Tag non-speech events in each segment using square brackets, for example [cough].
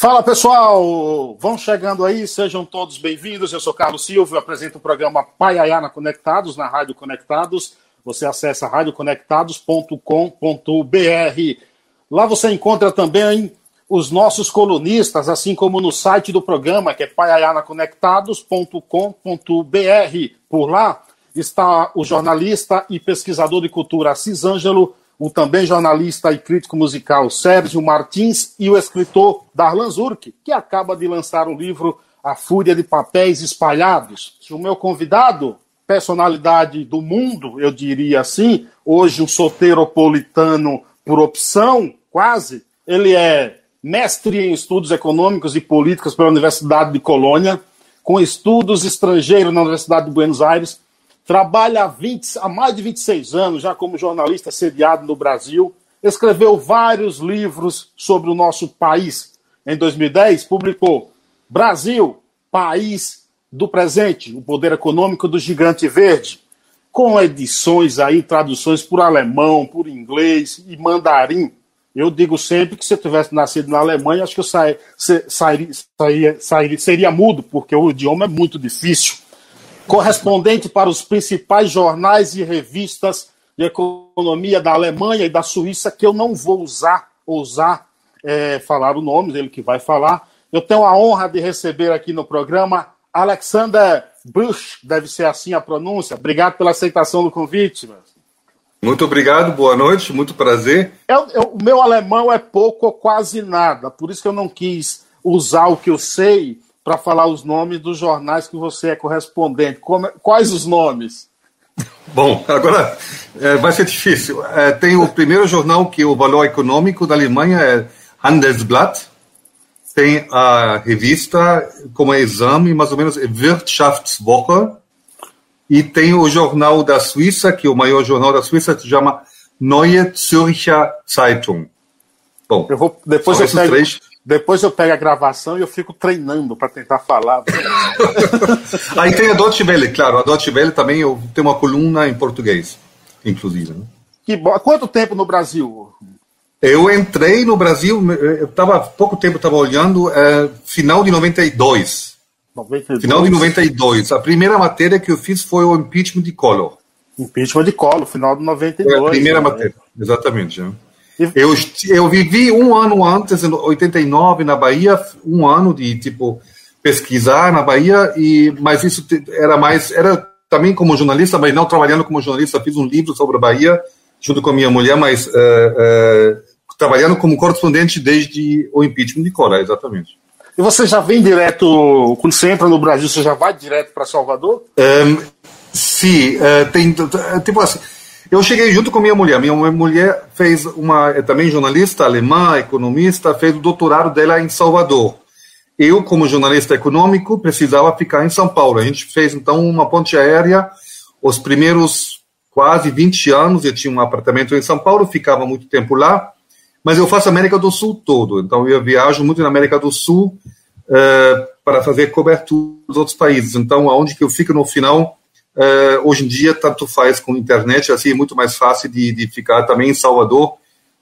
Fala pessoal, vão chegando aí, sejam todos bem-vindos. Eu sou Carlos Silva, apresento o programa Paiaiana Conectados na Rádio Conectados. Você acessa radioconectados.com.br. Lá você encontra também os nossos colunistas, assim como no site do programa, que é paiaianaconectados.com.br. Por lá está o jornalista e pesquisador de cultura Assis Ângelo, o também jornalista e crítico musical Sérgio Martins e o escritor Darlan Zurk, que acaba de lançar o livro A Fúria de Papéis Espalhados. O meu convidado, personalidade do mundo, eu diria assim, hoje um soteropolitano por opção, quase, ele é mestre em estudos econômicos e políticos pela Universidade de Colônia, com estudos estrangeiros na Universidade de Buenos Aires, trabalha há, 20, há mais de 26 anos já como jornalista sediado no Brasil, escreveu vários livros sobre o nosso país. Em 2010, publicou Brasil, País do Presente, o Poder Econômico do Gigante Verde, com edições aí, traduções por alemão, por inglês e mandarim. Eu digo sempre que se eu tivesse nascido na Alemanha, acho que eu sairia, sairia, sairia, seria mudo, porque o idioma é muito difícil correspondente para os principais jornais e revistas de economia da Alemanha e da Suíça, que eu não vou usar, ousar é, falar o nome, ele que vai falar. Eu tenho a honra de receber aqui no programa Alexander Bush, deve ser assim a pronúncia. Obrigado pela aceitação do convite. Muito obrigado, boa noite, muito prazer. Eu, eu, o meu alemão é pouco ou quase nada, por isso que eu não quis usar o que eu sei para falar os nomes dos jornais que você é correspondente. Como, quais os nomes? Bom, agora é, vai ser difícil. É, tem o primeiro jornal que é o valor econômico da Alemanha é Handelsblatt. Tem a revista como exame, mais ou menos, é Wirtschaftswoche. E tem o jornal da Suíça, que é o maior jornal da Suíça, se chama Neue Zürcher Zeitung. Bom, eu vou, depois eu pego, três... Depois eu pego a gravação e eu fico treinando para tentar falar. [laughs] Aí tem a Deutsche Welle, claro. A Deutsche Welle também eu tenho uma coluna em português, inclusive. Né? Que bom. Quanto tempo no Brasil? Eu entrei no Brasil, eu estava pouco tempo estava olhando, é, final de 92. 92. Final de 92. A primeira matéria que eu fiz foi o impeachment de Collor. Impeachment de Collor, final de 92. É a primeira né? matéria, exatamente. Né? Eu, eu vivi um ano antes, em 89, na Bahia, um ano de, tipo, pesquisar na Bahia, e, mas isso era mais, era também como jornalista, mas não trabalhando como jornalista, fiz um livro sobre a Bahia, junto com a minha mulher, mas uh, uh, trabalhando como correspondente desde o impeachment de Cora, exatamente. E você já vem direto, quando você entra no Brasil, você já vai direto para Salvador? Um, sim, uh, tem, tipo assim, eu cheguei junto com minha mulher. Minha mulher fez uma, é também jornalista alemã, economista, fez o doutorado dela em Salvador. Eu, como jornalista econômico, precisava ficar em São Paulo. A gente fez então uma ponte aérea. Os primeiros quase 20 anos eu tinha um apartamento em São Paulo, ficava muito tempo lá. Mas eu faço América do Sul todo. Então eu viajo muito na América do Sul uh, para fazer cobertura dos outros países. Então aonde que eu fico no final Uh, hoje em dia, tanto faz com internet, assim, é muito mais fácil de, de ficar também em Salvador,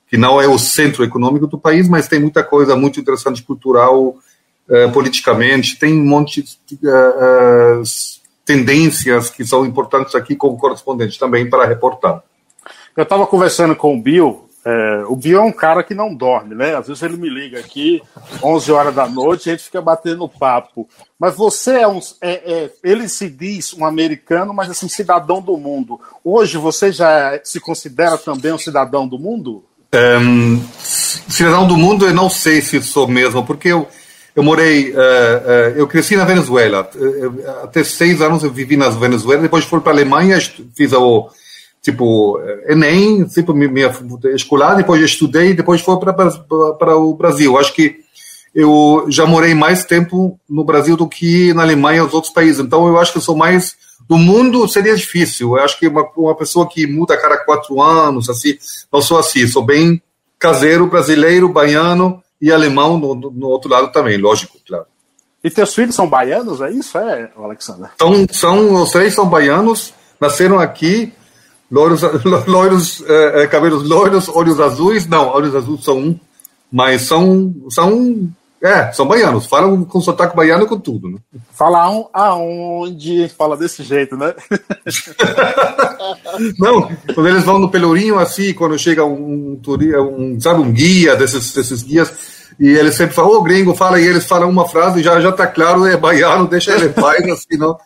que não é o centro econômico do país, mas tem muita coisa muito interessante cultural, uh, politicamente, tem um monte de uh, tendências que são importantes aqui como correspondente também para reportar. Eu estava conversando com o Bill é, o Bio é um cara que não dorme, né? Às vezes ele me liga aqui, 11 horas da noite, a gente fica batendo papo. Mas você é um. É, é, ele se diz um americano, mas assim, cidadão do mundo. Hoje você já se considera também um cidadão do mundo? Um, cidadão do mundo, eu não sei se sou mesmo, porque eu, eu morei. Uh, uh, eu cresci na Venezuela. Até seis anos eu vivi na Venezuela, depois fui para a Alemanha, fiz o tipo Enem, tipo minha escolar, depois estudei, depois fui para o Brasil. Acho que eu já morei mais tempo no Brasil do que na Alemanha e nos outros países. Então eu acho que eu sou mais do mundo seria difícil. Eu acho que uma, uma pessoa que muda a cada quatro anos, assim, não sou assim. Sou bem caseiro, brasileiro, baiano e alemão no, no outro lado também, lógico, claro. E teus filhos são baianos, é isso, é, Alexandre? Então, são, os três são baianos, nasceram aqui, Loiros, [laughs] loiros é, cabelos loiros, olhos azuis. Não, olhos azuis são um. Mas são, são É, são baianos, falam com sotaque baiano com tudo, né? Fala um, aonde? Fala desse jeito, né? [laughs] Não, quando eles vão no Pelourinho, assim, quando chega um, um, um sabe, um guia desses, desses guias, e eles sempre falam, ô oh, gringo, fala, e eles falam uma frase, já já tá claro, é baiano, [laughs] deixa ele paz, assim, não.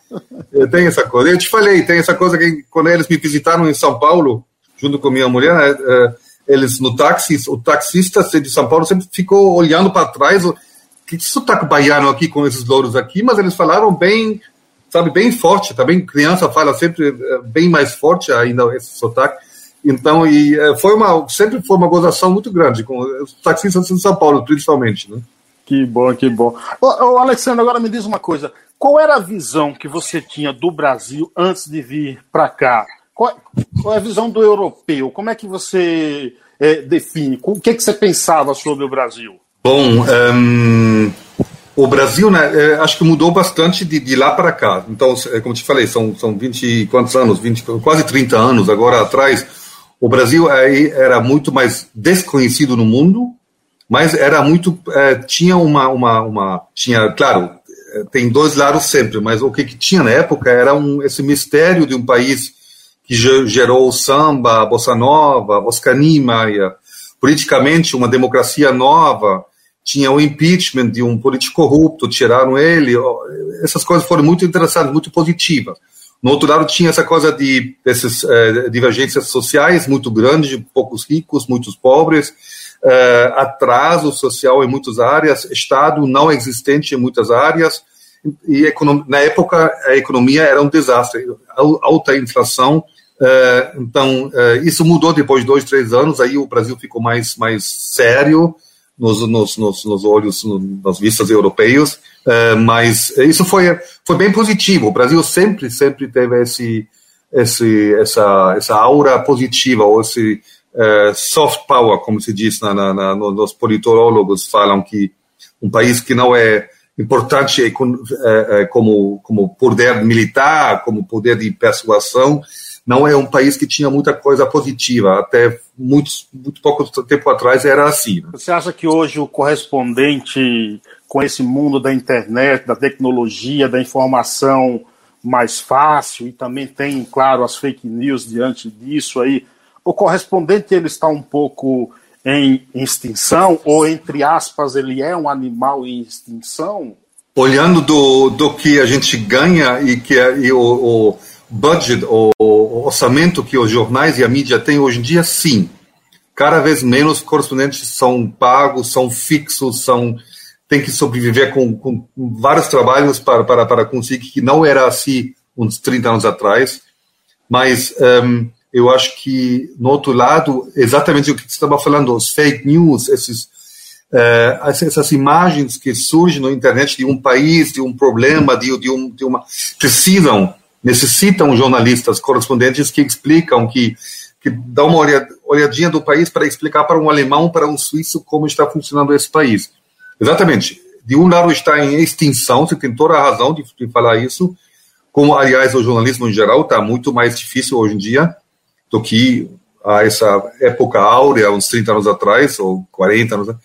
É, tem essa coisa. Eu te falei, tem essa coisa que quando eles me visitaram em São Paulo, junto com minha mulher, é, é, eles no táxi, o taxista de São Paulo sempre ficou olhando para trás, que sotaque baiano aqui com esses louros aqui, mas eles falaram bem, sabe, bem forte, também criança fala sempre é, bem mais forte ainda esse sotaque. Então, e é, foi uma, sempre foi uma gozação muito grande com os taxistas de São Paulo, principalmente, né? Que bom, que bom. Ô, ô, Alexandre, agora me diz uma coisa. Qual era a visão que você tinha do Brasil antes de vir para cá? Qual, qual, é a visão do europeu? Como é que você é, define? O que, é que você pensava sobre o Brasil? Bom, um, o Brasil, né, acho que mudou bastante de, de lá para cá. Então, como te falei, são, são 20 quantos anos? 20, quase 30 anos agora atrás. O Brasil aí era muito mais desconhecido no mundo, mas era muito é, tinha uma, uma, uma tinha claro tem dois lados sempre, mas o que, que tinha na época era um, esse mistério de um país que gerou o samba, a bossa nova, Oscar Niemeyer, politicamente uma democracia nova, tinha o impeachment de um político corrupto, tiraram ele, essas coisas foram muito interessantes, muito positivas. No outro lado tinha essa coisa de dessas eh, divergências sociais muito grandes, poucos ricos, muitos pobres, eh, atraso social em muitas áreas, Estado não existente em muitas áreas, e na época a economia era um desastre, alta inflação, é, então, isso mudou depois de dois, três anos, aí o Brasil ficou mais, mais sério nos, nos, nos, nos olhos, nas vistas europeus, é, mas isso foi, foi bem positivo. O Brasil sempre, sempre teve esse, esse, essa, essa aura positiva, ou esse soft power, como se diz, na, na, na, nos politólogos falam que um país que não é importante como, como poder militar, como poder de persuasão, não é um país que tinha muita coisa positiva. Até muito, muito pouco tempo atrás era assim. Né? Você acha que hoje o correspondente com esse mundo da internet, da tecnologia, da informação mais fácil e também tem, claro, as fake news diante disso aí, o correspondente ele está um pouco em extinção ou entre aspas ele é um animal em extinção? Olhando do, do que a gente ganha e que é, e o, o budget, o, o orçamento que os jornais e a mídia têm hoje em dia, sim. Cada vez menos correspondentes são pagos, são fixos, são tem que sobreviver com, com vários trabalhos para, para, para conseguir, que não era assim uns 30 anos atrás. Mas um, eu acho que, no outro lado, exatamente o que você estava falando, os fake news, esses, uh, essas imagens que surgem na internet de um país, de um problema, de, de, um, de uma. precisam necessitam jornalistas correspondentes que explicam, que, que dão uma olhadinha do país para explicar para um alemão, para um suíço, como está funcionando esse país. Exatamente. De um lado está em extinção, você tem toda a razão de, de falar isso, como, aliás, o jornalismo em geral está muito mais difícil hoje em dia do que a essa época áurea, uns 30 anos atrás, ou 40 anos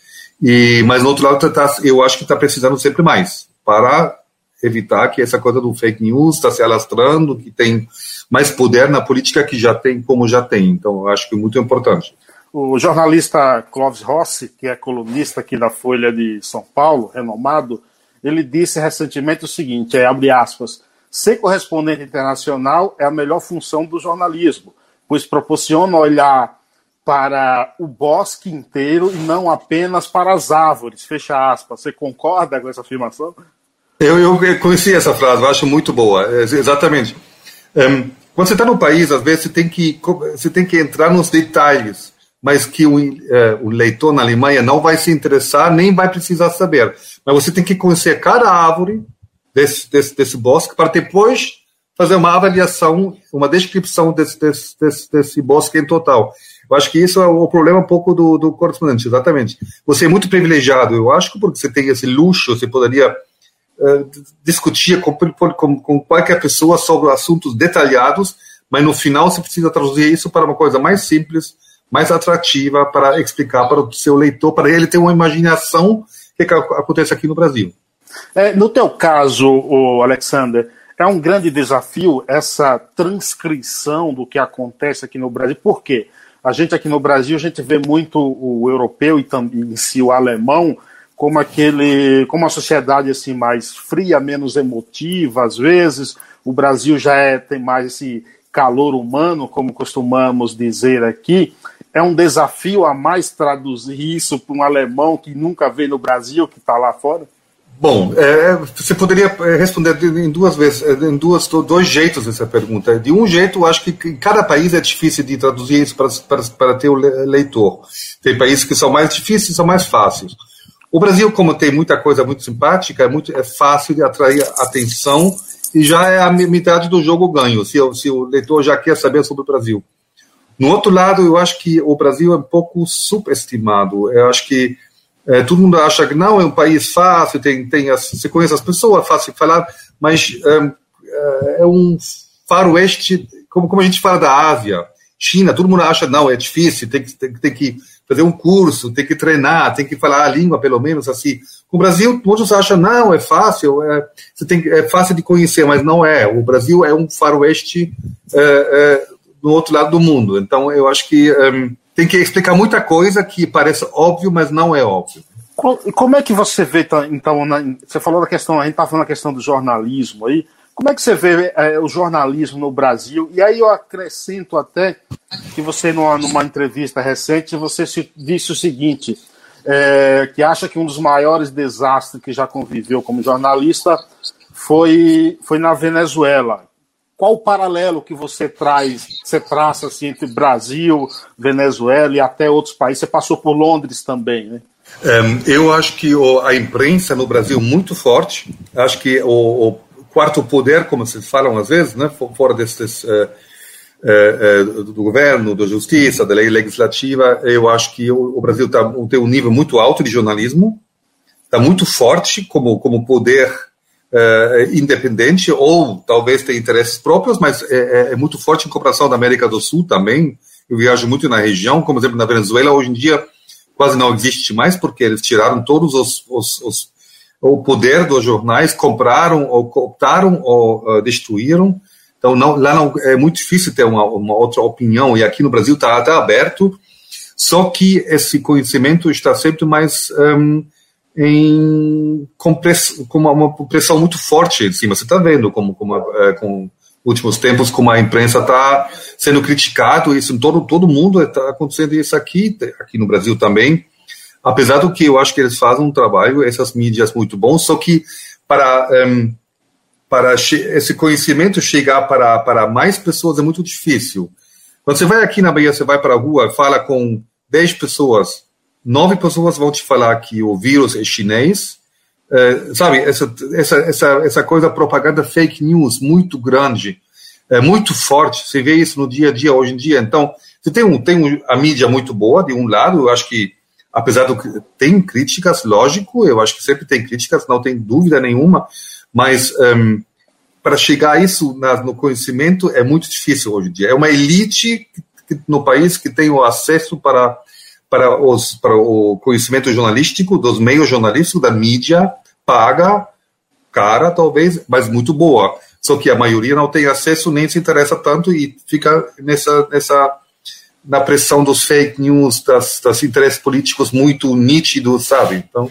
e Mas, no outro lado, tá, eu acho que está precisando sempre mais para evitar que essa coisa do fake news está se alastrando, que tem mais poder na política que já tem, como já tem. Então, acho que é muito importante. O jornalista Clóvis Rossi, que é colunista aqui da Folha de São Paulo, renomado, ele disse recentemente o seguinte, é, abre aspas, ser correspondente internacional é a melhor função do jornalismo, pois proporciona olhar para o bosque inteiro e não apenas para as árvores, fecha aspas. Você concorda com essa afirmação? Eu, eu conheci essa frase, eu acho muito boa, é, exatamente. Um, quando você está no país, às vezes você tem que você tem que entrar nos detalhes, mas que o, uh, o leitor na Alemanha não vai se interessar nem vai precisar saber. Mas você tem que conhecer cada árvore desse, desse, desse bosque para depois fazer uma avaliação, uma descrição desse, desse, desse, desse bosque em total. Eu acho que isso é o problema um pouco do, do correspondente, exatamente. Você é muito privilegiado, eu acho, porque você tem esse luxo, você poderia eh, discutir com, com, com, qualquer pessoa sobre assuntos detalhados, mas no final você precisa traduzir isso para uma coisa mais simples, mais atrativa, para explicar para o seu leitor, para ele ter uma imaginação que, acontece aqui no Brasil. É, no teu caso, o Alexander, é um grande desafio essa transcrição do que acontece aqui no Brasil. Por quê? A gente aqui no Brasil, a gente vê muito o europeu e também em si o alemão como aquele, como uma sociedade assim mais fria, menos emotiva às vezes. O Brasil já é, tem mais esse calor humano, como costumamos dizer aqui. É um desafio a mais traduzir isso para um alemão que nunca veio no Brasil, que está lá fora? Bom, é, você poderia é, responder em duas vezes, é, em duas, dois jeitos essa pergunta. De um jeito, eu acho que em cada país é difícil de traduzir isso para, para, para ter o leitor. Tem países que são mais difíceis são mais fáceis. O Brasil, como tem muita coisa muito simpática, é, muito, é fácil de atrair atenção e já é a metade do jogo ganho, se, se o leitor já quer saber sobre o Brasil. No outro lado, eu acho que o Brasil é um pouco subestimado. Eu acho que é, todo mundo acha que não é um país fácil, tem, tem as, você conhece as pessoas, é fácil falar, mas é, é um faroeste, como, como a gente fala da Ásia, China, todo mundo acha não, é difícil, tem que, tem, tem que fazer um curso, tem que treinar, tem que falar a língua, pelo menos assim. O Brasil, muitos acham, não, é fácil, é, você tem, é fácil de conhecer, mas não é. O Brasil é um faroeste é, é, do outro lado do mundo. Então, eu acho que um, tem que explicar muita coisa que parece óbvio, mas não é óbvio. Como é que você vê, então, na, você falou da questão, a gente está falando da questão do jornalismo aí, como é que você vê é, o jornalismo no Brasil? E aí eu acrescento até que você, numa, numa entrevista recente, você disse o seguinte, é, que acha que um dos maiores desastres que já conviveu como jornalista foi, foi na Venezuela qual o paralelo que você traz, você traça assim, entre Brasil, Venezuela e até outros países? Você passou por Londres também, né? Um, eu acho que o, a imprensa no Brasil muito forte. Acho que o, o, quarto poder, como vocês falam às vezes, né, fora desses uh, uh, uh, do governo, da justiça, da lei legislativa, eu acho que o, o Brasil tá, tem um nível muito alto de jornalismo, está muito forte como como poder é, independente ou talvez tenha interesses próprios, mas é, é, é, muito forte em comparação da América do Sul também. Eu viajo muito na região, como exemplo na Venezuela, hoje em dia quase não existe mais porque eles tiraram todos os, os, os o poder dos jornais, compraram ou cooptaram ou uh, destruíram. Então não, lá não é muito difícil ter uma, uma outra opinião e aqui no Brasil está tá aberto. Só que esse conhecimento está sempre mais um, em, com, uma, pressão muito forte em cima. Você está vendo como, como é, com últimos tempos como a imprensa está sendo criticado, isso todo, todo mundo está acontecendo isso aqui, aqui no Brasil também. Apesar do que eu acho que eles fazem um trabalho, essas mídias muito bom, só que para um, para esse conhecimento chegar para, para mais pessoas é muito difícil. Quando você vai aqui na Bahia, você vai para a rua, fala com 10 pessoas, nove pessoas vão te falar que o vírus é chinês, é, sabe, essa, essa, essa, essa coisa, propaganda fake news muito grande, é muito forte, você vê isso no dia a dia hoje em dia, então, você tem, um, tem a mídia muito boa, de um lado, eu acho que, apesar do que tem críticas, lógico, eu acho que sempre tem críticas, não tem dúvida nenhuma, mas um, para chegar a isso na, no conhecimento é muito difícil hoje em dia, é uma elite no país que tem o acesso para para, os, para o conhecimento jornalístico, dos meios jornalísticos, da mídia, paga, cara talvez, mas muito boa. Só que a maioria não tem acesso nem se interessa tanto e fica nessa, nessa na pressão dos fake news, das, das interesses políticos muito nítidos, sabe? Então,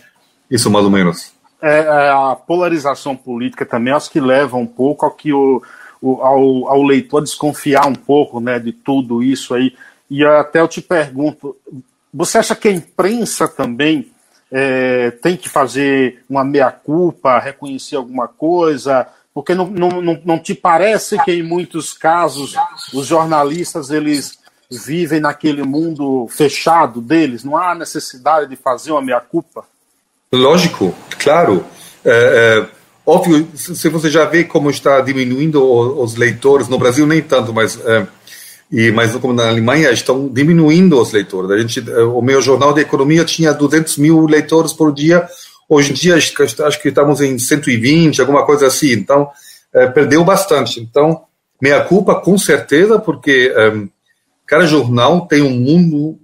isso mais ou menos. É, é, a polarização política também acho que leva um pouco ao que o, o ao, ao leitor desconfiar um pouco né, de tudo isso aí. E até eu te pergunto, você acha que a imprensa também é, tem que fazer uma meia-culpa, reconhecer alguma coisa? Porque não, não, não, não te parece que em muitos casos os jornalistas eles vivem naquele mundo fechado deles? Não há necessidade de fazer uma meia-culpa? Lógico, claro. É, é, óbvio, se você já vê como está diminuindo os, leitores, no Brasil nem tanto, mas é, e mas como na Alemanha estão diminuindo os leitores. A gente, o meu jornal de economia tinha 200 mil leitores por dia. Hoje em dia acho que estamos em 120, alguma coisa assim. Então é, perdeu bastante. Então meia culpa com certeza, porque é, cada jornal tem um mundo,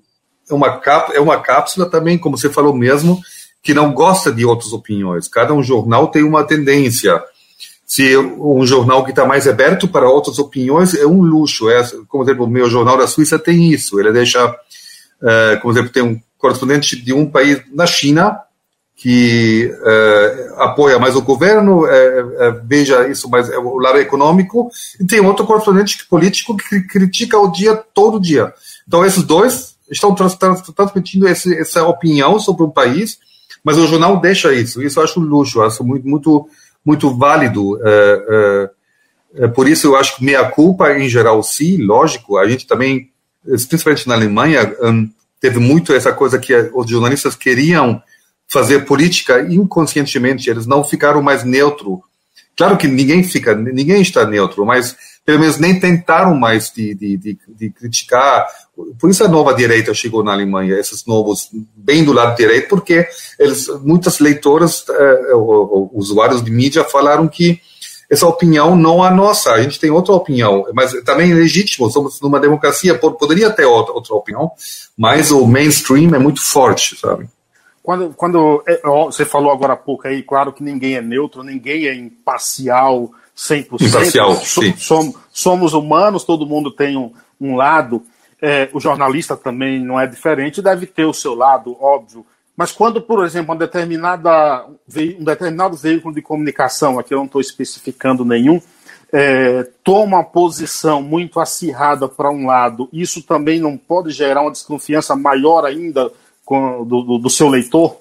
é uma, cap, é uma cápsula também, como você falou mesmo, que não gosta de outras opiniões. Cada um jornal tem uma tendência. Se um jornal que está mais aberto para outras opiniões é um luxo. É, como, exemplo, o meu jornal da Suíça tem isso. Ele deixa, uh, como, exemplo, tem um correspondente de um país na China que uh, apoia mais o governo, uh, uh, veja isso mais o lado econômico, e tem outro correspondente político que critica o dia todo dia. Então esses dois estão trans transmitindo esse, essa opinião sobre o país, mas o jornal deixa isso. Isso eu acho luxo, eu acho muito muito muito válido. por isso eu acho que meia culpa em geral sim, lógico. A gente também, principalmente na Alemanha, um, teve muito essa coisa que os jornalistas queriam fazer política inconscientemente, eles não ficaram mais neutro. Claro que ninguém fica, ninguém está neutro, mas pelo menos nem tentaram mais de, de, de, de criticar. Por isso a nova direita chegou na Alemanha, esses novos bem do lado direito, porque eles, muitas leitoras, uh, usuários de mídia falaram que essa opinião não é nossa, a gente tem outra opinião, mas também é legítimo, somos numa democracia, poderia ter outra, outra opinião, mas o mainstream é muito forte, sabe? Quando, quando é, você falou agora há pouco aí, claro que ninguém é neutro, ninguém é imparcial 100%. Imparcial, sim. Somos, somos humanos, todo mundo tem um, um lado. É, o jornalista também não é diferente, deve ter o seu lado, óbvio. Mas quando, por exemplo, uma determinada, um determinado veículo de comunicação, aqui eu não estou especificando nenhum, é, toma uma posição muito acirrada para um lado, isso também não pode gerar uma desconfiança maior ainda com, do, do, seu leitor?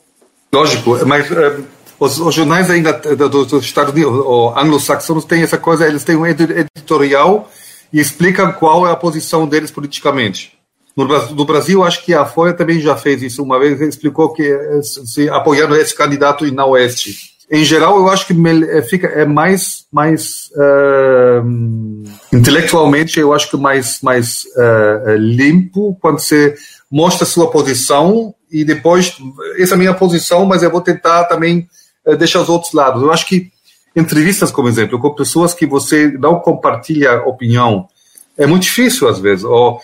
Lógico, mas é, os, os, jornais ainda dos do Estados Unidos, anglo-saxões, têm essa coisa, eles têm um editorial e explicam qual é a posição deles politicamente. No, no Brasil, acho que a Folha também já fez isso uma vez, explicou que é, se apoiando esse candidato na Oeste. Em geral, eu acho que é, fica é mais mais uh, intelectualmente, eu acho que mais mais uh, limpo quando você mostra sua posição e depois, essa é a minha posição, mas eu vou tentar também uh, deixar os outros lados. Eu acho que entrevistas, como exemplo, com pessoas que você não compartilha opinião, é muito difícil às vezes. Ou,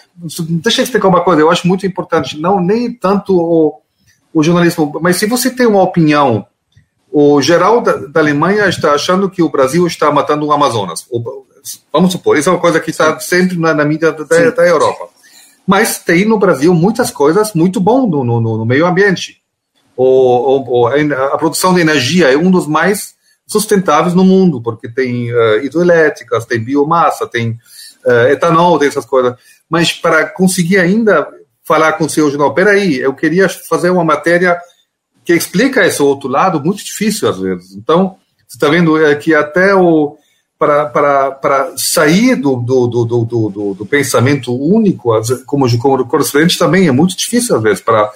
deixa eu explicar uma coisa, eu acho muito importante, não nem tanto o, o jornalismo, mas se você tem uma opinião, o geral da, da Alemanha está achando que o Brasil está matando o Amazonas. vamos supor, isso é uma coisa que está sempre na, na mídia da, da Europa. Mas tem no Brasil muitas coisas muito bom no, no, no meio ambiente. O, o, a produção de energia é um dos mais sustentáveis no mundo, porque tem uh, hidroelétricas, tem biomassa, tem uh, etanol, tem essas coisas. Mas para conseguir ainda falar com o seu jornal, peraí, eu queria fazer uma matéria que explica esse outro lado, muito difícil às vezes. Então, você está vendo é, que até o para, sair do, do, do, do pensamento único, como, como correspondente, também é muito difícil, às vezes, para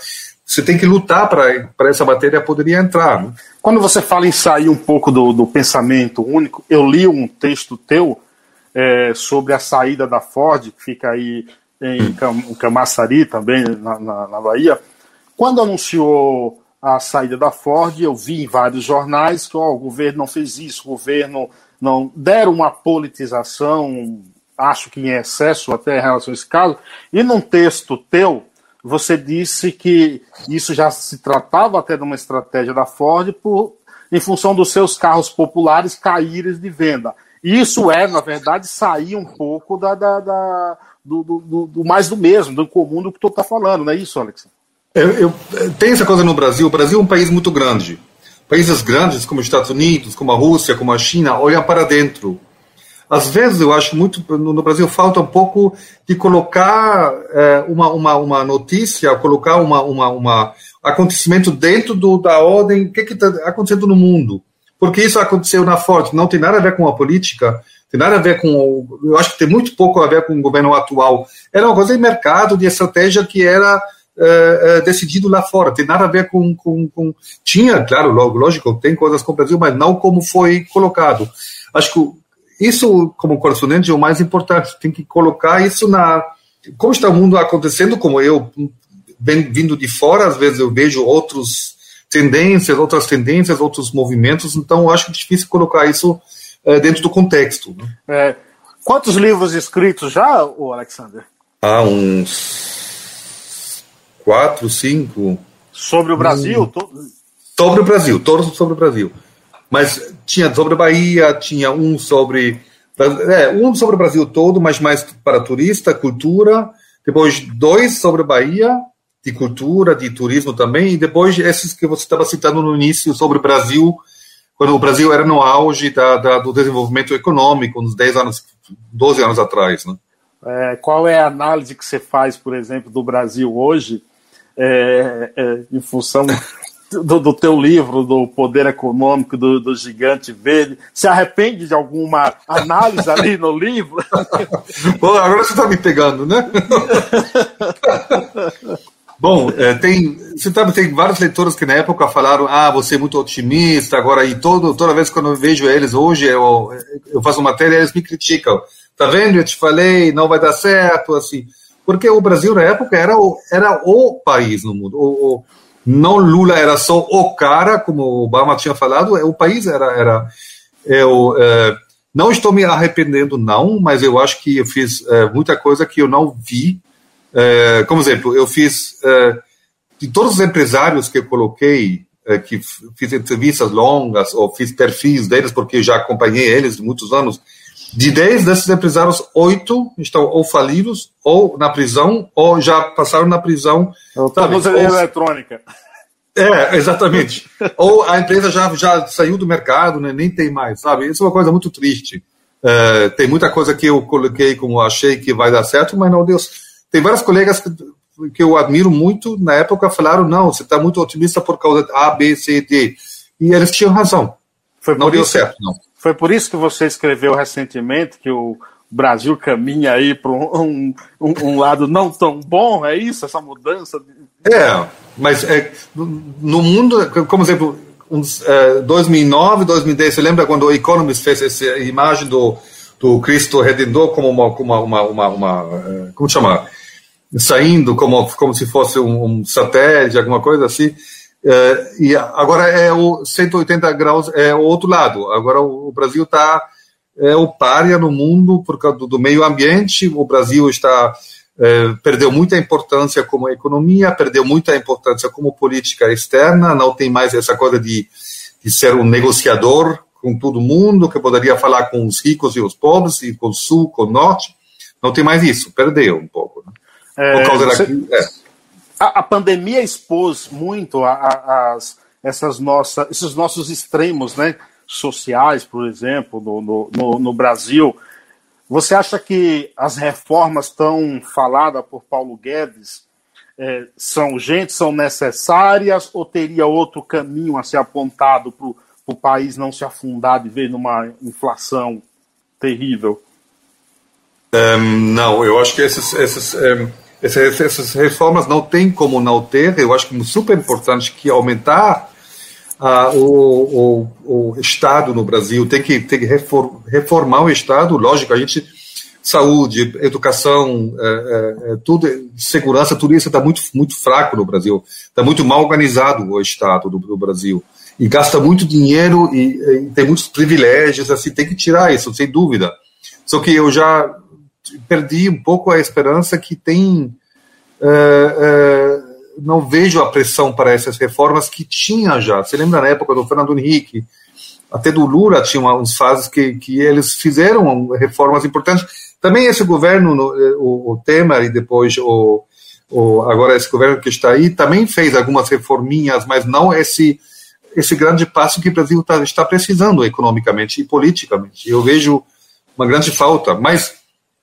você tem que lutar para essa matéria poderia entrar. Né? Quando você fala em sair um pouco do, do pensamento único, eu li um texto teu é, sobre a saída da Ford, que fica aí em hum. Camaçari, também, na, na, na Bahia. Quando anunciou a saída da Ford, eu vi em vários jornais que oh, o governo não fez isso, o governo não deram uma politização, acho que em excesso até em relação a esse caso, e num texto teu, você disse que isso já se tratava até de uma estratégia da Ford por, em função dos seus carros populares caírem de venda. Isso é, na verdade, sair um pouco da, da, da do, do, do, mais do mesmo, do comum do que tu está falando, não é isso, Alex? Eu, eu, tem essa coisa no Brasil. O Brasil é um país muito grande. Países grandes como os Estados Unidos, como a Rússia, como a China, olham para dentro. Às vezes, eu acho muito no Brasil falta um pouco de colocar é, uma, uma, uma notícia, colocar uma, uma, uma acontecimento dentro do, da ordem, o que está acontecendo no mundo. Porque isso aconteceu na Ford, não tem nada a ver com a política, tem nada a ver com. Eu acho que tem muito pouco a ver com o governo atual. Era uma coisa de mercado, de estratégia que era uh, uh, decidido lá fora. Tem nada a ver com, com, com, Tinha, claro, lógico, tem coisas com o Brasil, mas não como foi colocado. Acho que isso, como correspondente, é o mais importante. Tem que colocar isso na. Como está o mundo acontecendo, como eu, vindo de fora, às vezes eu vejo outros tendências, outras tendências, outros movimentos, então eu acho difícil colocar isso uh, dentro do contexto. Né? É, quantos livros escritos já, o Alexander? Há uns quatro, cinco. Sobre o Brasil? Hum. Sobre o Brasil, todos sobre o Brasil. Mas tinha sobre Bahia, tinha um sobre. É, um sobre o Brasil todo, mas mais para turista, cultura. Depois, dois sobre Bahia, de cultura, de turismo também. E depois, esses que você estava citando no início sobre o Brasil, quando o Brasil era no auge da, da, do desenvolvimento econômico, uns 10 anos, 12 anos atrás. Né? É, qual é a análise que você faz, por exemplo, do Brasil hoje, é, é, em função do, do, teu livro, do poder econômico do, do, gigante verde? Se arrepende de alguma análise ali no livro? [laughs] Bom, agora você está me pegando, né? [laughs] Bom, é, tem, você sabe, tem vários leitores que na época falaram, ah, você é muito otimista, agora, e todo, toda vez que eu vejo eles hoje, eu, eu faço matéria, eles me criticam. Tá vendo? Eu te falei, não vai dar certo, assim. Porque o Brasil, na época, era o, era o país no mundo. O, o não Lula era só o cara, como Obama tinha falado, o país era. era eu, é, não estou me arrependendo, não, mas eu acho que eu fiz é, muita coisa que eu não vi é, como exemplo, eu fiz, é, de todos os empresários que eu coloquei, é, que fiz entrevistas longas, ou fiz perfis deles, porque já acompanhei eles muitos anos, de 10 desses empresários, oito estão ou falidos, ou na prisão, ou já passaram na prisão. Estamos ou, eletrônica. É, exatamente. [laughs] ou a empresa já, já saiu do mercado, né, nem tem mais, sabe? Isso é uma coisa muito triste. É, tem muita coisa que eu coloquei como achei que vai dar certo, mas não deu tem vários colegas que, que eu admiro muito, na época falaram, não, você está muito otimista por causa de A, B, C, D. E eles tinham razão. Foi não deu isso, certo, não. Foi por isso que você escreveu recentemente que o Brasil caminha aí para um, um, um, lado não tão bom, é isso, essa mudança? É, mas é, no mundo, como exemplo, uns, é, 2009, 2010, você lembra quando o Economist fez essa imagem do, do Cristo Redentor como uma, uma, uma, uma, uma é, como chama? saindo como, como se fosse um, um satélite, alguma coisa assim. É, e agora é o 180 graus, é o outro lado. Agora o, o Brasil está é o párea no mundo por causa do, do meio ambiente. O Brasil está é, perdeu muita importância como economia, perdeu muita importância como política externa. Não tem mais essa coisa de, de ser um negociador com todo mundo que poderia falar com os ricos e os pobres e com o sul, com o norte. Não tem mais isso. Perdeu um pouco. Né? É, Por causa você, é. A, a, pandemia expôs muito a, a, as, essas nossa, esses nossos extremos né, sociais, por exemplo, no, no, no Brasil. Você acha que as reformas tão faladas por Paulo Guedes é, são urgentes, são necessárias, ou teria outro caminho a ser apontado para o país não se afundar de vez numa inflação terrível? Um, não, eu acho que esses um, essas, essas reformas não tem como não ter. Eu acho que é super importante que aumentar uh, o, o, o, Estado no Brasil, tem que, tem que reformar o Estado. Lógico, a gente saúde, educação, é, é, tudo, segurança, tudo isso está muito, muito fraco no Brasil. Está muito mal organizado o Estado do, do Brasil. E gasta muito dinheiro e, e, tem muitos privilégios, assim, tem que tirar isso, sem dúvida. Só que eu já perdi um pouco a esperança que tem. Uh, uh, não vejo a pressão para essas reformas que tinha já. Você lembra na época do Fernando Henrique, até do Lula tinha uns fases que, que eles fizeram reformas importantes. Também esse governo, eh, o, o Temer e depois o, o, agora esse governo que está aí, também fez algumas reforminhas, mas não esse esse grande passo que o Brasil tá, está precisando economicamente e politicamente. Eu vejo uma grande falta, mas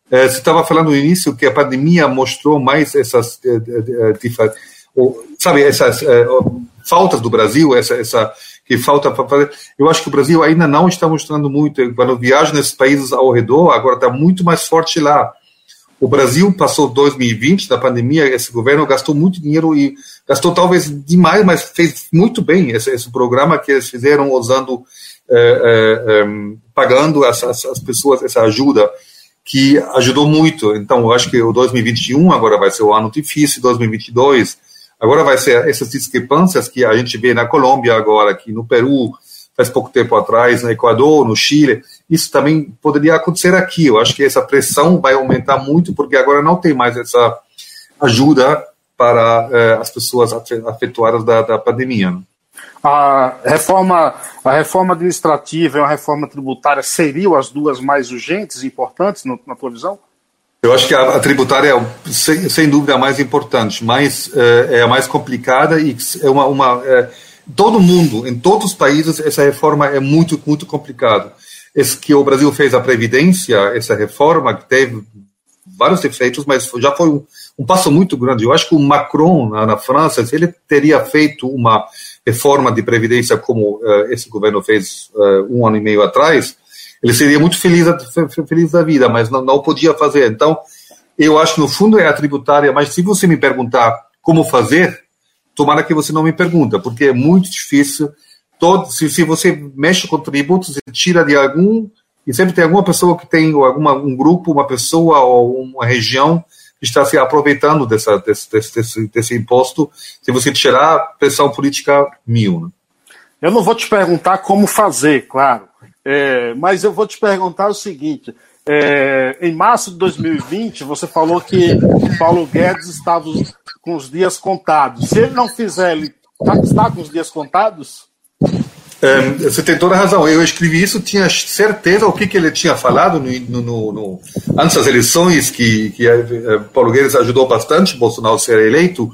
você estava falando no início que a pandemia mostrou mais essas, é, é, sabe, essas faltas do Brasil, essa, essa que falta para fazer. Eu acho que o Brasil ainda não está mostrando muito. Quando viajo nesses países ao redor, agora está muito mais forte lá. O Brasil passou 2020 da pandemia, esse governo gastou muito dinheiro e gastou talvez demais, mas fez muito bem esse, esse programa que eles fizeram usando, pagando as, as pessoas essa ajuda que ajudou muito. Então, eu acho que o 2021 agora vai ser o ano difícil, 2022 agora vai ser essas discrepâncias que a gente vê na Colômbia agora, aqui no Peru, faz pouco tempo atrás, no Equador, no Chile. Isso também poderia acontecer aqui. Eu acho que essa pressão vai aumentar muito, porque agora não tem mais essa ajuda para eh, as pessoas afetadas da, da pandemia. Né? A reforma, a reforma administrativa e a reforma tributária seriam as duas mais urgentes e importantes, no, na tua visão? Eu acho que a, a tributária é, sem, sem, dúvida, a mais importante, mas é, é a mais complicada e é uma. uma é, todo mundo, em todos os países, essa reforma é muito, muito complicada. Esse que o Brasil fez a Previdência, essa reforma, que teve vários defeitos, mas já foi um, um passo muito grande. Eu acho que o Macron, na, na, França, se ele teria feito uma reforma de Previdência como uh, esse governo fez uh, um ano e meio atrás, ele seria muito feliz, feliz da vida, mas não, não podia fazer. Então, eu acho no fundo é a tributária, mas se você me perguntar como fazer, tomara que você não me pergunta, porque é muito difícil. Todo, se, se você mexe com tributos, você tira de algum e sempre tem alguma pessoa que tem alguma um grupo, uma pessoa ou uma região está se aproveitando dessa, desse, desse, desse imposto. Se você tirar pressão política mil, né? Eu não vou te perguntar como fazer, claro, é, mas eu vou te perguntar o seguinte: é, em março de 2020, você falou que Paulo Guedes estava com os dias contados. Se ele não fizer, ele tá, está com os dias contados? É, você tem toda a razão. Eu escrevi isso, tinha certeza o que, que ele tinha falado no, no, no, antes das eleições, que, que é, Paulo Guedes ajudou bastante Bolsonaro a ser eleito.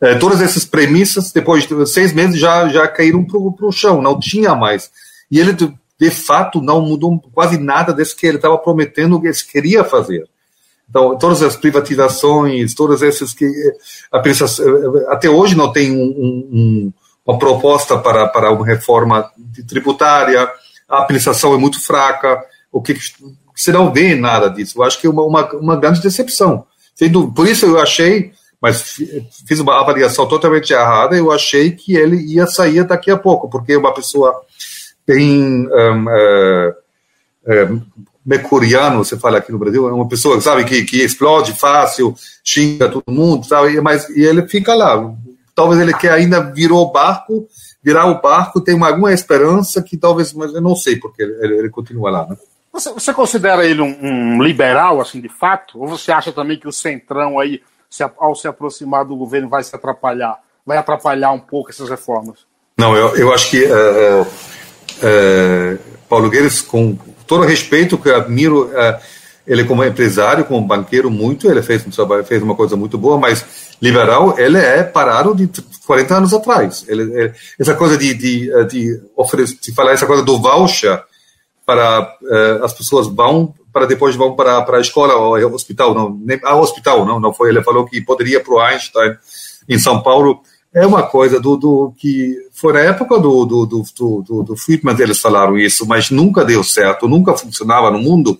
É, todas essas premissas, depois de seis meses, já, já caíram para o chão, não tinha mais. E ele de fato não mudou quase nada desse que ele estava prometendo que ele queria fazer. Então, todas as privatizações, todas essas que até hoje não tem um, um, uma proposta para, para uma reforma tributária, a aplicação é muito fraca, o que você não vê nada disso. Eu acho que é uma, uma, uma grande decepção. Por isso eu achei, mas fiz uma avaliação totalmente errada, eu achei que ele ia sair daqui a pouco, porque uma pessoa bem um, uh, uh, mercuriano, você fala aqui no Brasil, é uma pessoa, sabe, que, que explode fácil, xinga todo mundo, sabe, mas e ele fica lá. Talvez ele quer ainda virou o barco, virar o barco, tem uma, alguma esperança que talvez, mas eu não sei porque ele, ele continua lá, né? Você, você considera ele um, um, liberal, assim, de fato? Ou você acha também que o centrão aí, se, ao se aproximar do governo, vai se atrapalhar? Vai atrapalhar um pouco essas reformas? Não, eu, eu acho que uh, é, Paulo Guedes, com todo respeito, que eu admiro é, ele como empresário, como banqueiro, muito, ele fez um trabalho, fez uma coisa muito boa, mas liberal, ele é parado de 40 anos atrás. Ele, ele, essa coisa de, de, de, oferecer, de falar essa coisa do voucher para uh, as pessoas vão para depois vão para, para a escola ou hospital, não, nem, ah, hospital, não, não foi, ele falou que poderia para o Einstein em São Paulo, é uma coisa do, do que foi na época do, do, do, do, do Friedman eles falaram isso, mas nunca deu certo, nunca funcionava no mundo.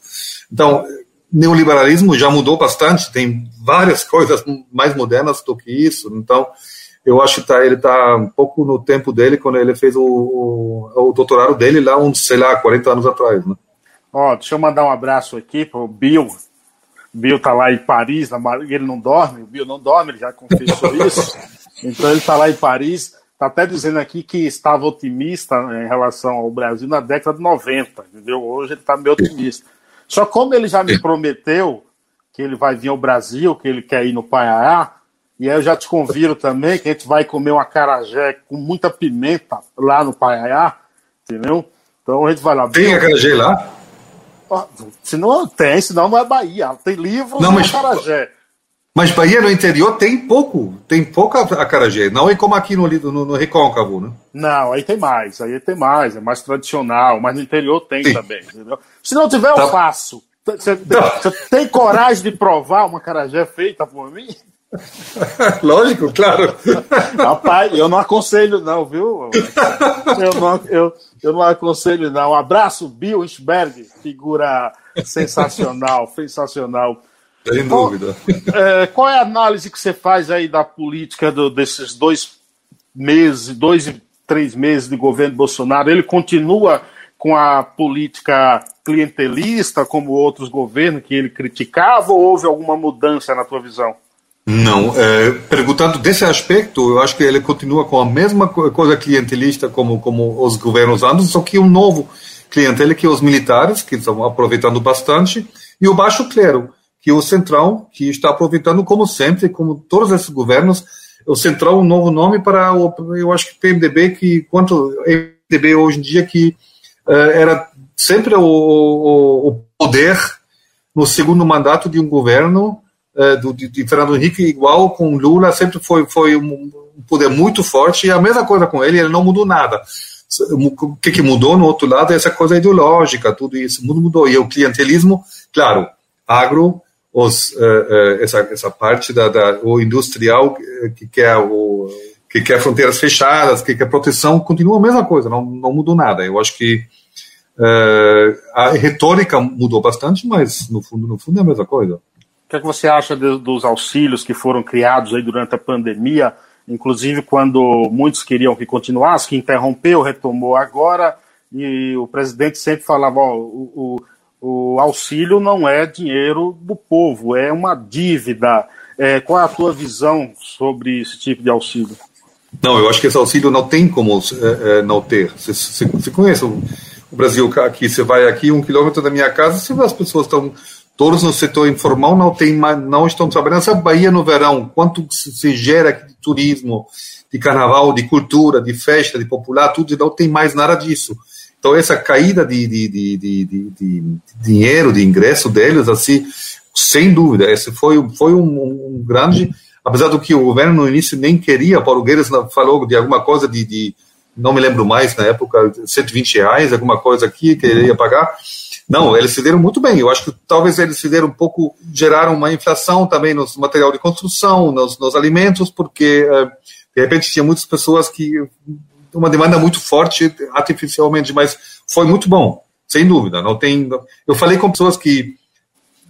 Então, neoliberalismo já mudou bastante, tem várias [laughs] coisas mais modernas do que isso. Então, eu acho que tá, ele está um pouco no tempo dele, quando ele fez o, o, o doutorado dele lá, uns, sei lá, 40 anos atrás. Né? Ó, deixa eu mandar um abraço aqui para o Bill. Bill tá lá em Paris, ele não dorme, o Bill não dorme, ele já confessou [laughs] isso. Então ele está lá em Paris, está até dizendo aqui que estava otimista em relação ao Brasil na década de 90, entendeu? Hoje ele está meio otimista. Só como ele já me prometeu que ele vai vir ao Brasil, que ele quer ir no Paiá, e aí eu já te convido também que a gente vai comer uma carajé com muita pimenta lá no Paiá, entendeu? Então a gente vai lá. Tem acarajé lá? Se não tem, senão não é Bahia. Tem livro não, mas... acarajé. Mas Bahia no interior tem pouco, tem pouca acarajé, não é como aqui no, no, no Recôncavo, né? Não, aí tem mais, aí tem mais, é mais tradicional, mas no interior tem Sim. também, entendeu? Se não tiver, tá. eu faço. Você, tem coragem de provar uma acarajé feita por mim? [laughs] Lógico, claro. Rapaz, eu não aconselho não, viu? Eu não, eu, eu não aconselho não. Um abraço, Bill Isberg, figura sensacional, [laughs] sensacional. Sem dúvida. Qual [laughs] é, qual é a análise que você faz aí da política do, desses dois meses, dois e três meses de governo Bolsonaro? Ele continua com a política clientelista, como outros governos que ele criticava, ou houve alguma mudança na tua visão? Não, é, perguntando desse aspecto, eu acho que ele continua com a mesma coisa clientelista como, como os governos antes, só que um novo clientela que os militares, que estão aproveitando bastante, e o baixo clero que o Centrão, que está aproveitando, como sempre, como todos esses governos, o Centrão um novo nome para o, eu acho que PMDB, que quanto PMDB hoje em dia, que uh, era sempre o, o, o, poder no segundo mandato de um governo uh, do, de, de, Fernando Henrique, igual com Lula, sempre foi, foi um poder muito forte, e a mesma coisa com ele, ele não mudou nada. O que, que mudou no outro lado é essa coisa ideológica, tudo isso, mundo mudou. E o clientelismo, claro, agro, os, uh, uh, essa, essa parte da, da, o industrial que quer o que quer fronteiras fechadas, que quer proteção, continua a mesma coisa, não, não mudou nada. Eu acho que uh, a retórica mudou bastante, mas no fundo, no fundo é a mesma coisa. O que, é que você acha de, dos auxílios que foram criados aí durante a pandemia? Inclusive quando muitos queriam que continuasse, que interrompeu, retomou agora, e o presidente sempre falava, ó, o, o o auxílio não é dinheiro do povo, é uma dívida. É, qual é a tua visão sobre esse tipo de auxílio? Não, eu acho que esse auxílio não tem como é, é não ter. Você, conhece o, o, Brasil aqui, você vai aqui um quilômetro da minha casa, você vê as pessoas estão todos no setor informal não tem não estão trabalhando. Essa Bahia no verão, quanto se gera de turismo, de carnaval, de cultura, de festa, de popular, tudo, não tem mais nada disso. Então, essa caída de, de, de, de, dinheiro, de ingresso deles, assim, sem dúvida, esse foi, foi um, um, grande. Apesar do que o governo no início nem queria, Paulo Guedes falou de alguma coisa de, de não me lembro mais na época, 120 reais, alguma coisa aqui que ele ia pagar. Não, eles se deram muito bem. Eu acho que talvez eles se deram um pouco, geraram uma inflação também no material de construção, nos, nos alimentos, porque eh, de repente tinha muitas pessoas que uma demanda muito forte artificialmente, mas foi muito bom, sem dúvida. Não tem. Eu falei com pessoas que,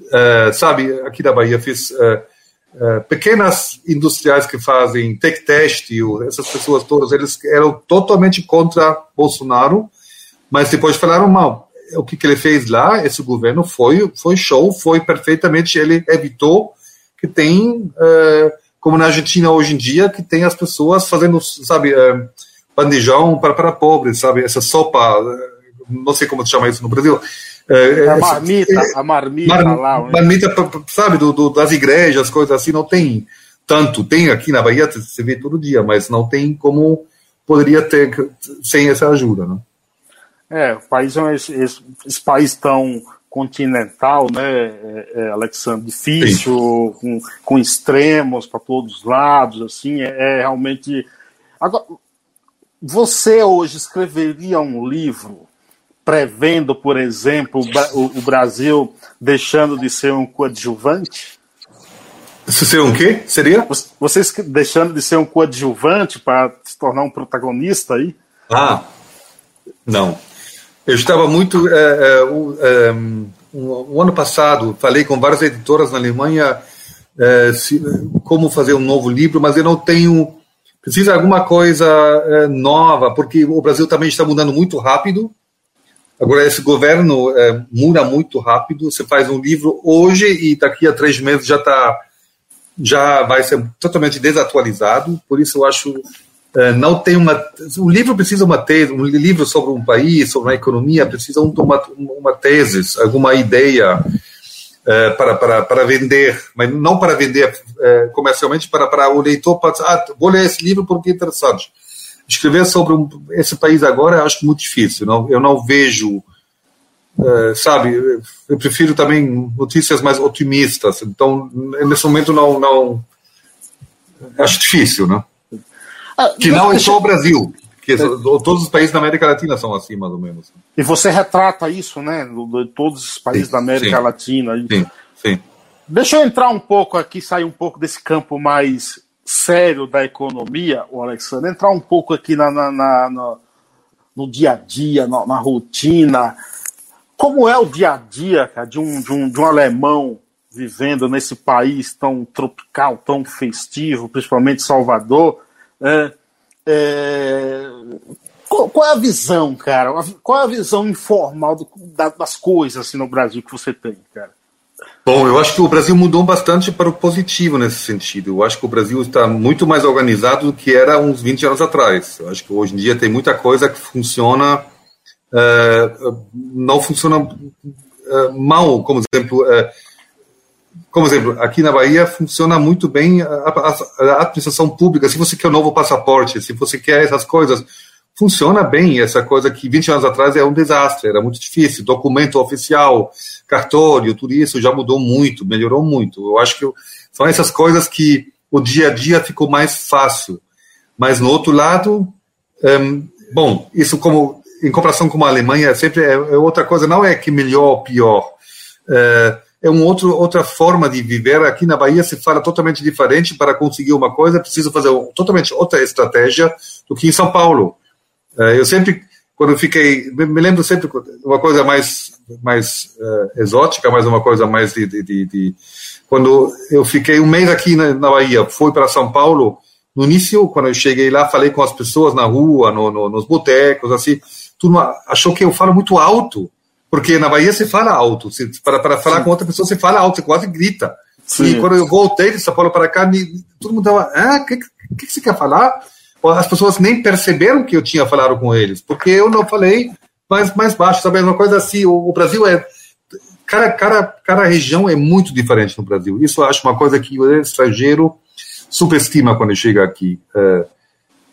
uh, sabe, aqui da Bahia fiz uh, uh, pequenas industriais que fazem tech têxtil, essas pessoas todas, eles eram totalmente contra Bolsonaro, mas depois falaram mal. O que, que ele fez lá, esse governo foi foi show, foi perfeitamente. Ele evitou que tem como na Argentina hoje em dia, que tem as pessoas fazendo, sabe, bandejão para, para pobres, sabe? Essa sopa, não sei como se chama isso no Brasil. É, a marmita, é, a marmita mar, lá. Marmita, sabe, do, do, das igrejas, coisas assim, não tem tanto. Tem aqui na Bahia, você vê todo dia, mas não tem como poderia ter sem essa ajuda, né? É, o país é esse, esse, esse país tão continental, né, é, é, Alexandre, difícil, com, com extremos para todos os lados, assim, é, é realmente... Agora, você hoje escreveria um livro prevendo, por exemplo, o, Brasil deixando de ser um coadjuvante? Ser um quê? Seria? Você deixando de ser um coadjuvante para se tornar um protagonista aí? Ah, não. Eu estava muito. É, é, um, um, um, ano passado, falei com várias editoras na Alemanha é, se, como fazer um novo livro, mas eu não tenho precisa de alguma coisa é, nova, porque o Brasil também está mudando muito rápido. Agora, esse governo é, muda muito rápido. Você faz um livro hoje e daqui a três meses já está já vai ser totalmente desatualizado. Por isso, eu acho é, não tem uma. O livro precisa uma tese, um livro sobre um país, sobre uma economia, precisa de uma, uma tese, alguma ideia é, para, para, para vender, mas não para vender é, comercialmente, para, para o leitor, para, ah, vou ler esse livro porque é interessante. Escrever sobre um, esse país agora eu acho muito difícil, não, eu não vejo, é, sabe, eu prefiro também notícias mais otimistas, então nesse momento não, não acho difícil, né? Que não é só o Brasil. Que todos os países da América Latina são assim, mais ou menos. E você retrata isso, né? De todos os países sim, da América sim, Latina. Sim, sim. Deixa eu entrar um pouco aqui, sair um pouco desse campo mais sério da economia, o Alexandre, entrar um pouco aqui na, na, na, na no dia a dia, na, na, rotina. Como é o dia a dia cara, de, um, de, um, de um alemão vivendo nesse país tão tropical, tão festivo, principalmente Salvador? É, é... Qual, é a visão, cara? Qual é a visão informal do, da, das coisas assim, no Brasil que você tem, cara? Bom, eu acho que o Brasil mudou bastante para o positivo nesse sentido. Eu acho que o Brasil está muito mais organizado do que era uns 20 anos atrás. Eu acho que hoje em dia tem muita coisa que funciona, uh, não funciona uh, mal, como exemplo, uh, como exemplo, aqui na Bahia funciona muito bem a, a, a, administração pública. Se você quer um novo passaporte, se você quer essas coisas, funciona bem essa coisa que 20 anos atrás era um desastre, era muito difícil. Documento oficial, cartório, tudo isso já mudou muito, melhorou muito. Eu acho que são essas coisas que o dia a dia ficou mais fácil. Mas no outro lado, um, bom, isso como em comparação com a Alemanha sempre é, é, outra coisa. Não é que melhor ou pior. É, é um outro, outra forma de viver. Aqui na Bahia se fala totalmente diferente. Para conseguir uma coisa, precisa fazer totalmente outra estratégia do que em São Paulo. É, eu sempre, quando fiquei, me lembro sempre uma coisa mais, mais uh, exótica, mais uma coisa mais de, de, de, de, Quando eu fiquei um mês aqui na, na Bahia, fui para São Paulo, no início, quando eu cheguei lá, falei com as pessoas na rua, no, no, nos botecos, assim, tudo achou que eu falo muito alto, porque na Bahia se fala alto, se, para, para falar Sim. com outra pessoa você fala alto, você quase grita. Sim. E quando eu voltei de São Paulo para cá, todo mundo estava, ah, o que, que, que você quer falar? As pessoas nem perceberam que eu tinha falado com eles, porque eu não falei mais, mais baixo, sabe? Uma coisa assim, o, o Brasil é cada, cada, cada região é muito diferente no Brasil. Isso eu acho uma coisa que o estrangeiro subestima quando chega aqui. É,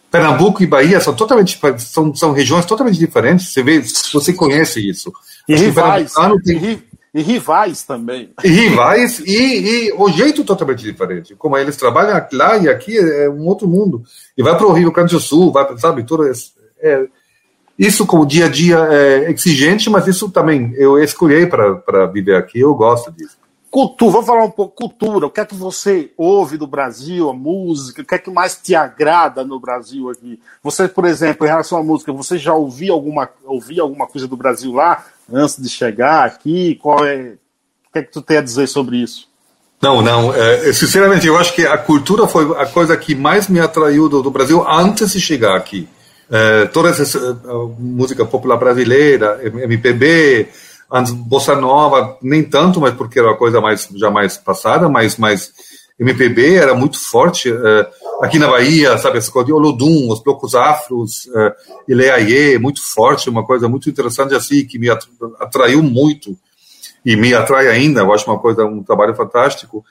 Pernambuco e Bahia são totalmente são, são regiões totalmente diferentes. Você vê, você conhece isso. E rivais, tem... e, rivais também. E rivais e, e, o jeito totalmente diferente. Como eles trabalham lá e aqui é um outro mundo. E vai para o Rio Grande do Sul, vai, sabe, tudo isso. É, isso como dia a dia é exigente, mas isso também eu escolhi para viver aqui. Eu gosto disso. Cultura, vamos falar um pouco cultura. O que é que você ouve do Brasil, a música? O que é que mais te agrada no Brasil aqui? Você, por exemplo, em relação à música, você já ouviu alguma, ouviu alguma coisa do Brasil lá antes de chegar aqui? Qual é, o que é que tu tem a dizer sobre isso? Não, não. É, sinceramente, eu acho que a cultura foi a coisa que mais me atraiu do, do Brasil antes de chegar aqui. É, toda essa uh, música popular brasileira, MPB, Antes, bossa nova, nem tanto, mas porque era uma coisa mais já mais passada, mas, mas MPB era muito forte. Uh, aqui na Bahia, sabe, essa coisa de Olodum, os blocos afros, uh, Ileaie, muito forte, uma coisa muito interessante assim, que me atraiu muito e me atrai ainda, eu acho uma coisa, um trabalho fantástico.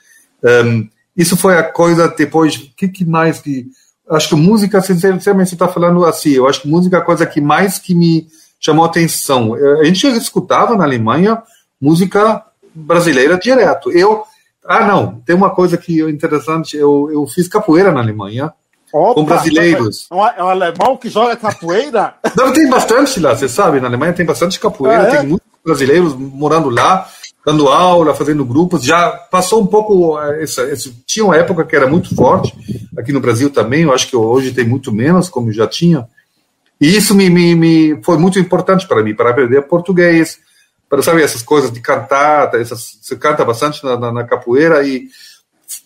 Um, isso foi a coisa depois, o que, que mais que... Acho que música, sinceramente, você está falando assim, eu acho que música é a coisa que mais que me chamou atenção. É, a gente escutava na Alemanha música brasileira direto. Eu, ah, não, tem uma coisa que é interessante, eu, eu fiz capoeira na Alemanha. Opa, com brasileiros. É um, é um alemão que joga capoeira? [laughs] Não, tem bastante lá, você sabe, na Alemanha tem bastante capoeira, ah, é? tem muitos brasileiros morando lá, dando aula, fazendo grupos. Já passou um pouco. É, essa, essa, tinha uma época que era muito forte, aqui no Brasil também, eu acho que hoje tem muito menos, como já tinha. E isso me, me, me foi muito importante para mim, para aprender português, para saber essas coisas de cantar, essas, você canta bastante na, na, na capoeira e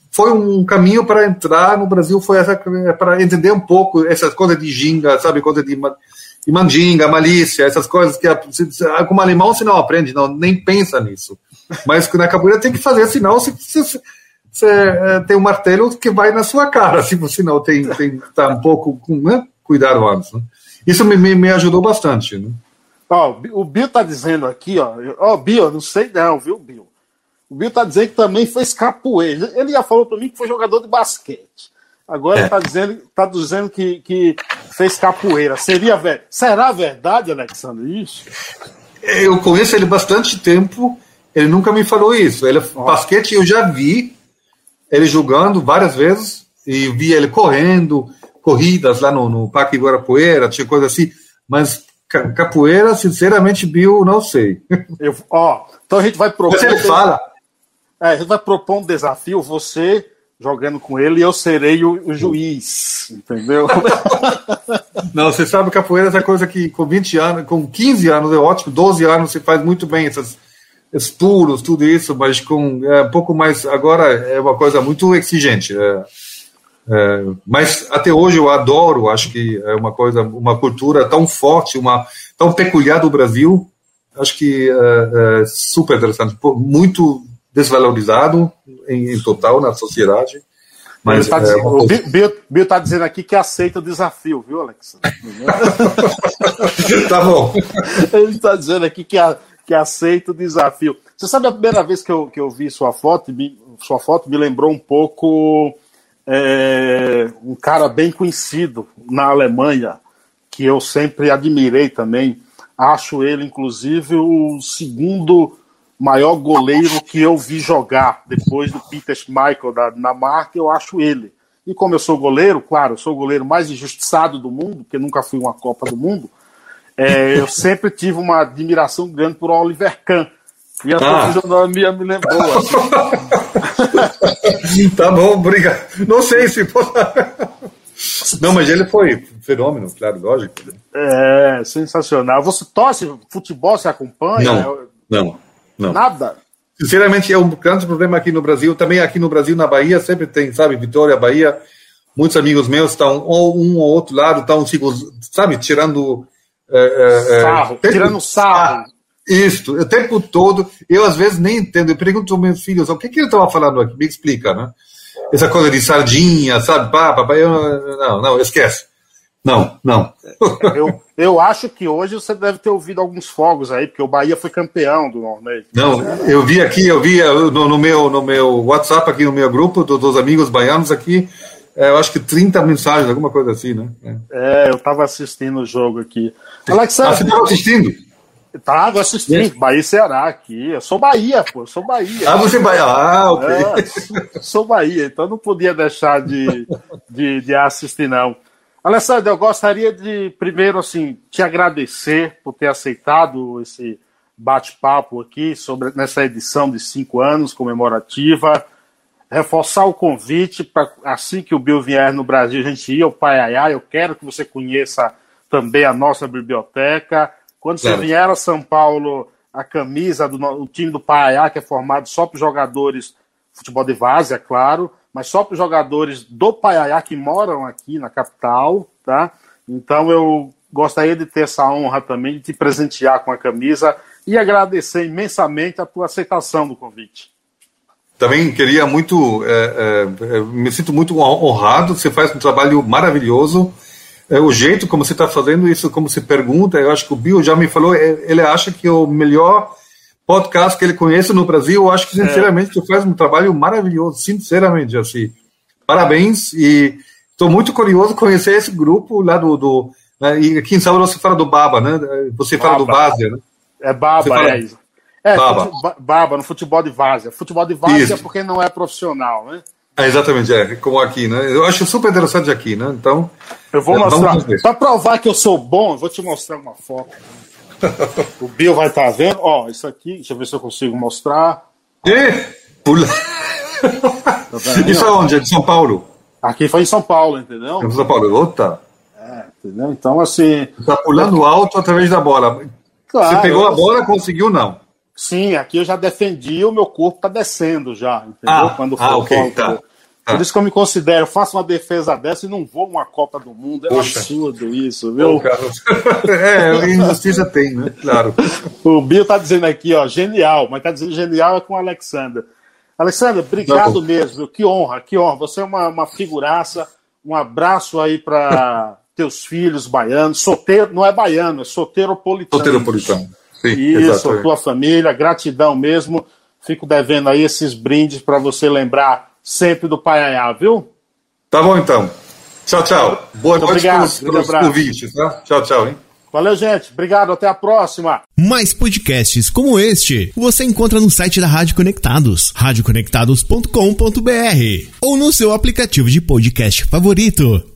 foi um caminho para entrar no Brasil, foi essa para entender um pouco essas coisas de ginga, sabe, coisa de, de mandinga, malícia, essas coisas que como alemão você não aprende, não nem pensa nisso. Mas na capoeira tem que fazer, senão você, você, é, tem um martelo que vai na sua cara, se você não tem, tem tá um pouco né, cuidado antes. Né? Isso me, me, me ajudou bastante. Né? Ó, o Bill tá dizendo aqui, ó, ó, Bill, não sei não, viu, Bill? O Bill tá dizendo que também fez capoeira. Ele já falou para mim que foi jogador de basquete. Agora é. tá dizendo, tá dizendo que, que fez capoeira. Seria ver... Será verdade, Alexandre, isso? Eu conheço ele bastante tempo, ele nunca me falou isso. Ele, basquete eu já vi ele jogando várias vezes e vi ele correndo, corridas lá no, no Parque Guarapuera, tinha coisa assim, mas capoeira, sinceramente, Bill, não sei. Eu, ó, então a gente vai propor. Você fala. É, a gente vai propor um desafio, você jogando com ele e eu serei o, o juiz, entendeu? [laughs] não, você sabe capoeira é essa coisa que com 20 anos, com 15 anos é ótimo, 12 anos você faz muito bem essas esses pulos, tudo isso, mas com é, um pouco mais agora é uma coisa muito exigente. É, é, mas até hoje eu adoro, acho que é uma coisa, uma cultura tão forte, uma tão peculiar do Brasil. Acho que é, é super interessante, muito desvalorizado em, em total na sociedade. Mas tá é dizendo, o Bill está dizendo aqui que aceita o desafio, viu, Alex? [laughs] tá bom. Ele está dizendo aqui que, a, que aceita o desafio. Você sabe a primeira vez que eu, que eu vi sua foto, me, sua foto me lembrou um pouco é, um cara bem conhecido na Alemanha, que eu sempre admirei também. Acho ele, inclusive, o segundo maior goleiro que eu vi jogar depois do Peter Schmeichel da Dinamarca, eu acho ele. E como eu sou goleiro, claro, eu sou o goleiro mais injustiçado do mundo, porque nunca fui uma Copa do Mundo, é, eu sempre tive uma admiração grande por Oliver Kahn. E a ah. fisionomia me lembrou. Assim. [laughs] tá bom, obrigado. Não sei se. Não, mas ele foi fenômeno, claro, lógico. É, sensacional. Você torce futebol, você acompanha? Não, não, não. Nada? Sinceramente, é um grande problema aqui no Brasil. Também aqui no Brasil, na Bahia, sempre tem, sabe, Vitória, Bahia. Muitos amigos meus estão, ou um ou outro lado, estão, sabe, tirando. É, é, sarro, tirando sarro. Isso, o tempo todo. Eu, às vezes, nem entendo. Eu pergunto aos meus filhos, o que, que ele estava falando aqui? Me explica, né? Essa coisa de sardinha, sabe? Pá, papai, eu, não, não, esquece. Não, não. eu, eu acho que hoje você deve ter ouvido alguns fogos aí, porque o Bahia foi campeão do Nordeste. Não, eu vi aqui, eu vi no, no, meu, no meu WhatsApp, aqui no meu grupo, do, dos amigos baianos aqui, é, eu acho que 30 mensagens, alguma coisa assim, né? É, é eu estava assistindo o jogo aqui. Alexandre, ah, você estava assistindo? Tava assistindo, Bahia e Ceará aqui. Eu sou Bahia, pô, eu sou Bahia. Ah, você é Bahia, ah, ok. É, sou Bahia, então não podia deixar de, de, de assistir, não. Alessandro, eu gostaria de, primeiro, assim, te agradecer por ter aceitado esse bate-papo aqui sobre nessa edição de cinco anos comemorativa. Reforçar o convite para assim que o Bill vier no Brasil, a gente ir ao Paiaiá. Eu quero que você conheça também a nossa biblioteca. Quando claro. você vier a São Paulo, a camisa do o time do Paiaiá, que é formado só por jogadores futebol de várzea, é claro, mas só para os jogadores do Paiaiá que moram aqui na capital, tá? Então eu gostaria de ter essa honra também de te presentear com a camisa e agradecer imensamente a tua aceitação do convite. Também queria muito, é, é, me sinto muito honrado, você faz um trabalho maravilhoso. É, o jeito como você está fazendo isso, como você pergunta, eu acho que o Bill já me falou, é, ele acha que o melhor podcast que ele conhece no Brasil, eu acho que, sinceramente, é. tu faz um trabalho maravilhoso, sinceramente, assim. Parabéns e estou muito curioso conhecer esse grupo lá do... do né, e aqui em Salvador você fala do Baba, né? Você fala Baba. do Várzea, né? É Baba, fala... é isso. É, Baba. Baba, no futebol de Várzea. Futebol de Várzea é porque não é profissional, né? É, exatamente, é, como aqui, né? Eu acho super interessante aqui, né? Então. Eu vou é, mostrar. Para provar que eu sou bom, eu vou te mostrar uma foto [laughs] o Bill vai estar tá vendo. Ó, isso aqui, deixa eu ver se eu consigo mostrar. E? Pula. Tá isso é onde? É de São Paulo? Aqui foi em São Paulo, entendeu? Em São Paulo, outra. É, entendeu? Então, assim. Está pulando alto através da bola. Claro, Você pegou a bola, conseguiu não? Sim, aqui eu já defendi, o meu corpo está descendo já, entendeu? Ah, Quando ah, for ah, ok, tá. Por isso que eu me considero, faço uma defesa dessa e não vou uma Copa do Mundo. É Poxa. absurdo isso, viu? [laughs] [laughs] é, injustiça tem, né? Claro. o Bill tá dizendo aqui, ó, genial, mas tá dizendo genial é com o Alexander. Alexander, obrigado tá mesmo, que honra, que honra. Você é uma, uma figuraça. Um abraço aí para teus filhos baianos. Solteiro, não é baiano, é solteiropolitano. Solteiropolitano. Sim, Isso, exatamente. tua família, gratidão mesmo. Fico devendo aí esses brindes para você lembrar sempre do Paiaiá, viu? Tá bom então. Tchau, tchau. Boa Muito noite obrigado, pelos, pelos convites, tá? Tchau, tchau, hein? Valeu, gente. Obrigado. Até a próxima. Mais podcasts como este você encontra no site da Rádio Conectados, radioconectados.com.br ou no seu aplicativo de podcast favorito.